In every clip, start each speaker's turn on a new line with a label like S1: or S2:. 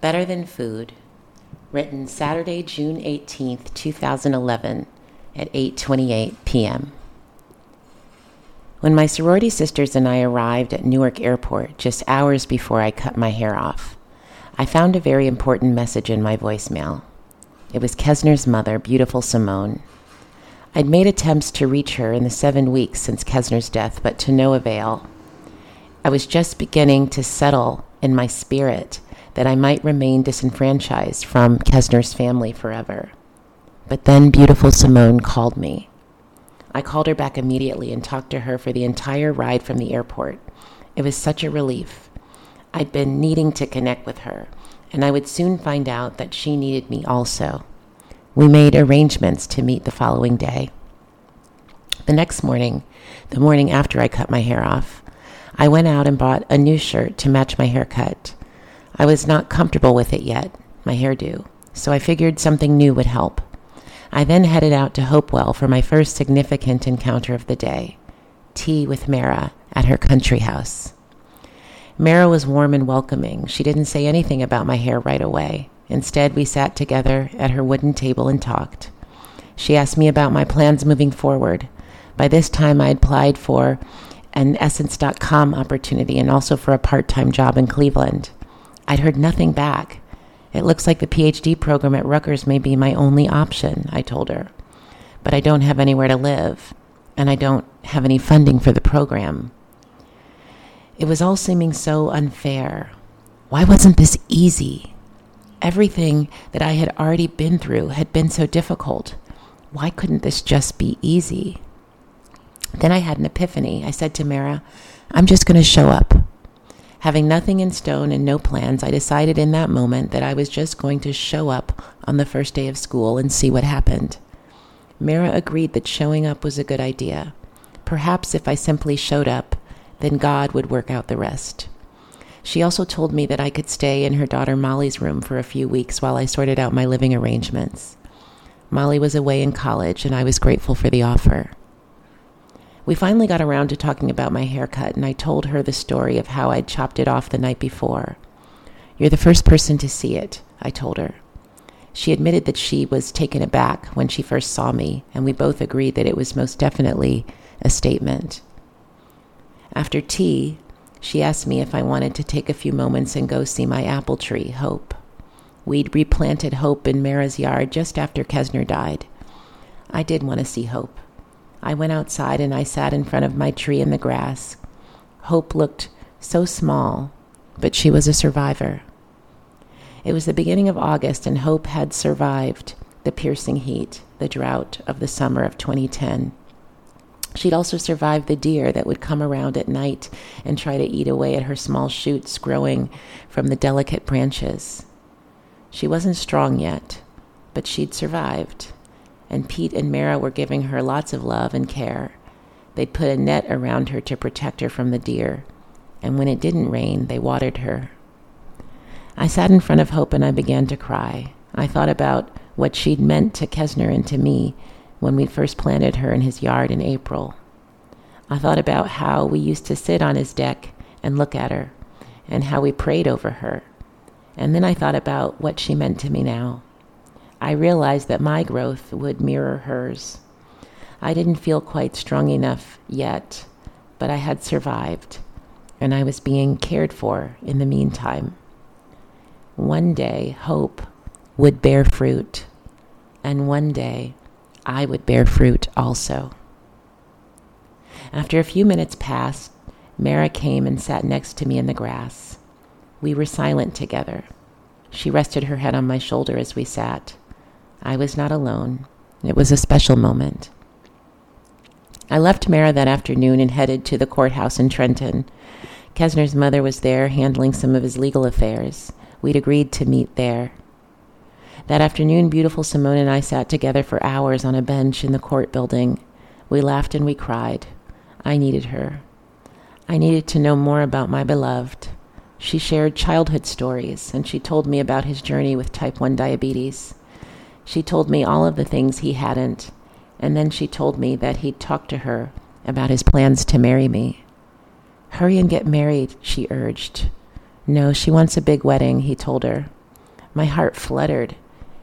S1: Better Than Food, written Saturday, June 18th, 2011 at 8:28 p.m. When my sorority sisters and I arrived at Newark Airport just hours before I cut my hair off, I found a very important message in my voicemail. It was Kesner's mother, beautiful Simone. I'd made attempts to reach her in the seven weeks since Kesner's death, but to no avail. I was just beginning to settle in my spirit that I might remain disenfranchised from Kesner's family forever. But then beautiful Simone called me. I called her back immediately and talked to her for the entire ride from the airport. It was such a relief. I'd been needing to connect with her, and I would soon find out that she needed me also. We made arrangements to meet the following day. The next morning, the morning after I cut my hair off, I went out and bought a new shirt to match my haircut. I was not comfortable with it yet, my hairdo, so I figured something new would help. I then headed out to Hopewell for my first significant encounter of the day tea with Mara at her country house. Mara was warm and welcoming. She didn't say anything about my hair right away. Instead, we sat together at her wooden table and talked. She asked me about my plans moving forward. By this time, I had applied for an Essence.com opportunity and also for a part time job in Cleveland. I'd heard nothing back. It looks like the PhD program at Rutgers may be my only option, I told her. But I don't have anywhere to live, and I don't have any funding for the program. It was all seeming so unfair. Why wasn't this easy? Everything that I had already been through had been so difficult. Why couldn't this just be easy? Then I had an epiphany. I said to Mara, I'm just going to show up. Having nothing in stone and no plans, I decided in that moment that I was just going to show up on the first day of school and see what happened. Mara agreed that showing up was a good idea. Perhaps if I simply showed up, then God would work out the rest. She also told me that I could stay in her daughter Molly's room for a few weeks while I sorted out my living arrangements. Molly was away in college, and I was grateful for the offer. We finally got around to talking about my haircut, and I told her the story of how I'd chopped it off the night before. You're the first person to see it, I told her. She admitted that she was taken aback when she first saw me, and we both agreed that it was most definitely a statement. After tea, she asked me if I wanted to take a few moments and go see my apple tree, Hope. We'd replanted Hope in Mara's yard just after Kesner died. I did want to see Hope. I went outside and I sat in front of my tree in the grass. Hope looked so small, but she was a survivor. It was the beginning of August, and Hope had survived the piercing heat, the drought of the summer of 2010. She'd also survived the deer that would come around at night and try to eat away at her small shoots growing from the delicate branches. She wasn't strong yet, but she'd survived and Pete and Mara were giving her lots of love and care. They'd put a net around her to protect her from the deer, and when it didn't rain, they watered her. I sat in front of Hope and I began to cry. I thought about what she'd meant to Kesner and to me when we first planted her in his yard in April. I thought about how we used to sit on his deck and look at her, and how we prayed over her. And then I thought about what she meant to me now. I realized that my growth would mirror hers. I didn't feel quite strong enough yet, but I had survived, and I was being cared for in the meantime. One day, hope would bear fruit, and one day, I would bear fruit also. After a few minutes passed, Mara came and sat next to me in the grass. We were silent together. She rested her head on my shoulder as we sat. I was not alone. It was a special moment. I left Mara that afternoon and headed to the courthouse in Trenton. Kesner's mother was there handling some of his legal affairs. We'd agreed to meet there. That afternoon, beautiful Simone and I sat together for hours on a bench in the court building. We laughed and we cried. I needed her. I needed to know more about my beloved. She shared childhood stories, and she told me about his journey with type 1 diabetes. She told me all of the things he hadn't, and then she told me that he'd talked to her about his plans to marry me. Hurry and get married, she urged. No, she wants a big wedding, he told her. My heart fluttered.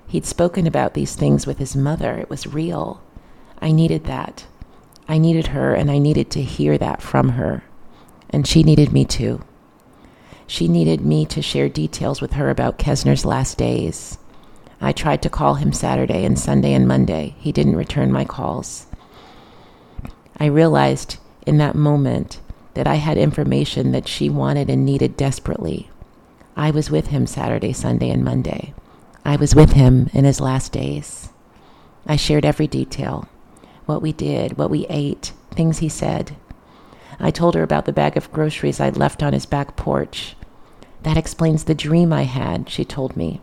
S1: He'd spoken about these things with his mother. It was real. I needed that. I needed her, and I needed to hear that from her. And she needed me too. She needed me to share details with her about Kesner's last days. I tried to call him Saturday and Sunday and Monday. He didn't return my calls. I realized in that moment that I had information that she wanted and needed desperately. I was with him Saturday, Sunday, and Monday. I was with him in his last days. I shared every detail what we did, what we ate, things he said. I told her about the bag of groceries I'd left on his back porch. That explains the dream I had, she told me.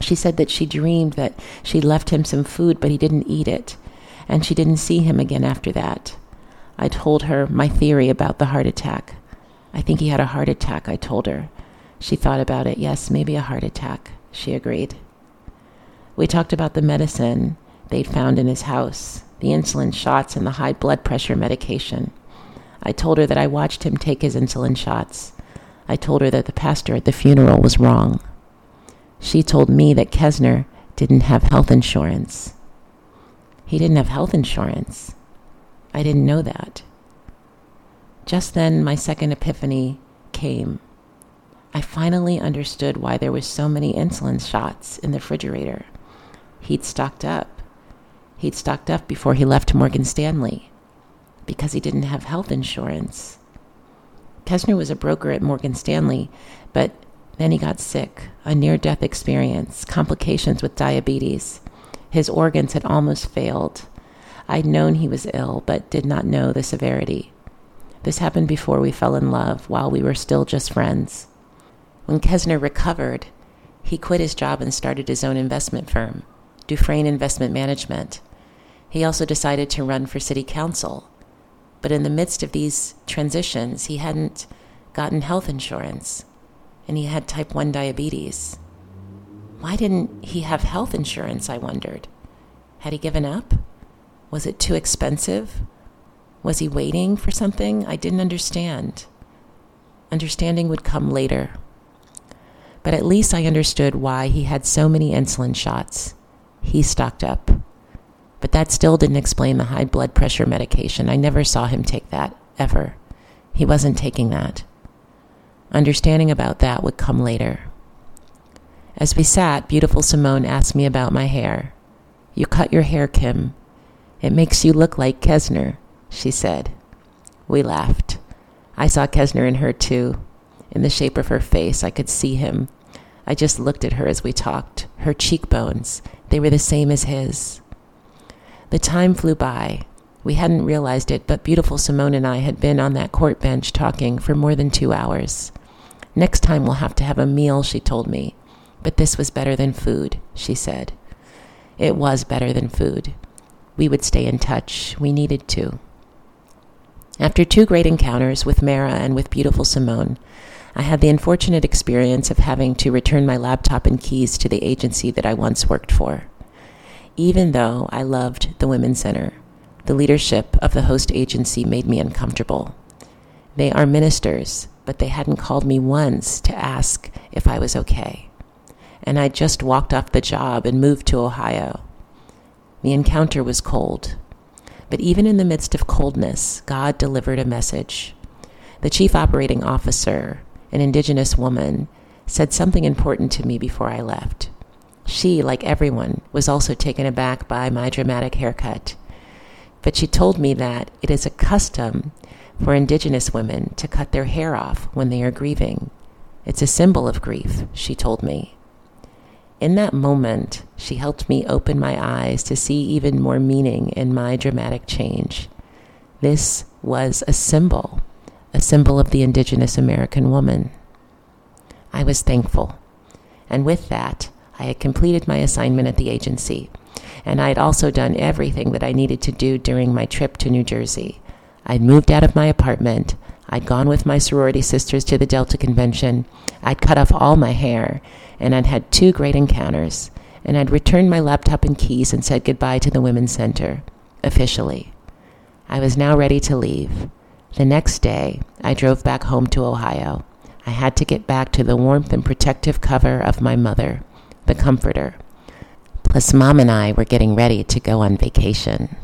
S1: She said that she dreamed that she left him some food, but he didn't eat it, and she didn't see him again after that. I told her my theory about the heart attack. I think he had a heart attack, I told her. She thought about it. Yes, maybe a heart attack, she agreed. We talked about the medicine they'd found in his house, the insulin shots, and the high blood pressure medication. I told her that I watched him take his insulin shots. I told her that the pastor at the funeral was wrong. She told me that Kesner didn't have health insurance. He didn't have health insurance. I didn't know that. Just then, my second epiphany came. I finally understood why there were so many insulin shots in the refrigerator. He'd stocked up. He'd stocked up before he left Morgan Stanley because he didn't have health insurance. Kesner was a broker at Morgan Stanley, but then he got sick, a near death experience, complications with diabetes. His organs had almost failed. I'd known he was ill, but did not know the severity. This happened before we fell in love, while we were still just friends. When Kesner recovered, he quit his job and started his own investment firm, Dufresne Investment Management. He also decided to run for city council. But in the midst of these transitions, he hadn't gotten health insurance and he had type 1 diabetes. Why didn't he have health insurance? I wondered. Had he given up? Was it too expensive? Was he waiting for something? I didn't understand. Understanding would come later. But at least I understood why he had so many insulin shots. He stocked up. But that still didn't explain the high blood pressure medication. I never saw him take that, ever. He wasn't taking that. Understanding about that would come later. As we sat, beautiful Simone asked me about my hair. You cut your hair, Kim. It makes you look like Kesner, she said. We laughed. I saw Kesner in her too. In the shape of her face, I could see him, I just looked at her as we talked. Her cheekbones, they were the same as his. The time flew by. We hadn't realized it, but beautiful Simone and I had been on that court bench talking for more than two hours. Next time we'll have to have a meal, she told me. But this was better than food, she said. It was better than food. We would stay in touch. We needed to. After two great encounters with Mara and with beautiful Simone, I had the unfortunate experience of having to return my laptop and keys to the agency that I once worked for. Even though I loved the Women's Center, the leadership of the host agency made me uncomfortable. They are ministers, but they hadn't called me once to ask if I was okay. And I just walked off the job and moved to Ohio. The encounter was cold. But even in the midst of coldness, God delivered a message. The chief operating officer an indigenous woman, said something important to me before I left. She, like everyone, was also taken aback by my dramatic haircut. But she told me that it is a custom for indigenous women to cut their hair off when they are grieving. It's a symbol of grief, she told me. In that moment, she helped me open my eyes to see even more meaning in my dramatic change. This was a symbol a symbol of the indigenous American woman. I was thankful. And with that, I had completed my assignment at the agency, and I had also done everything that I needed to do during my trip to New Jersey. I'd moved out of my apartment, I'd gone with my sorority sisters to the Delta Convention, I'd cut off all my hair, and I'd had two great encounters, and I'd returned my laptop and keys and said goodbye to the Women's Center, officially. I was now ready to leave. The next day, I drove back home to Ohio. I had to get back to the warmth and protective cover of my mother, the comforter. Plus, Mom and I were getting ready to go on vacation.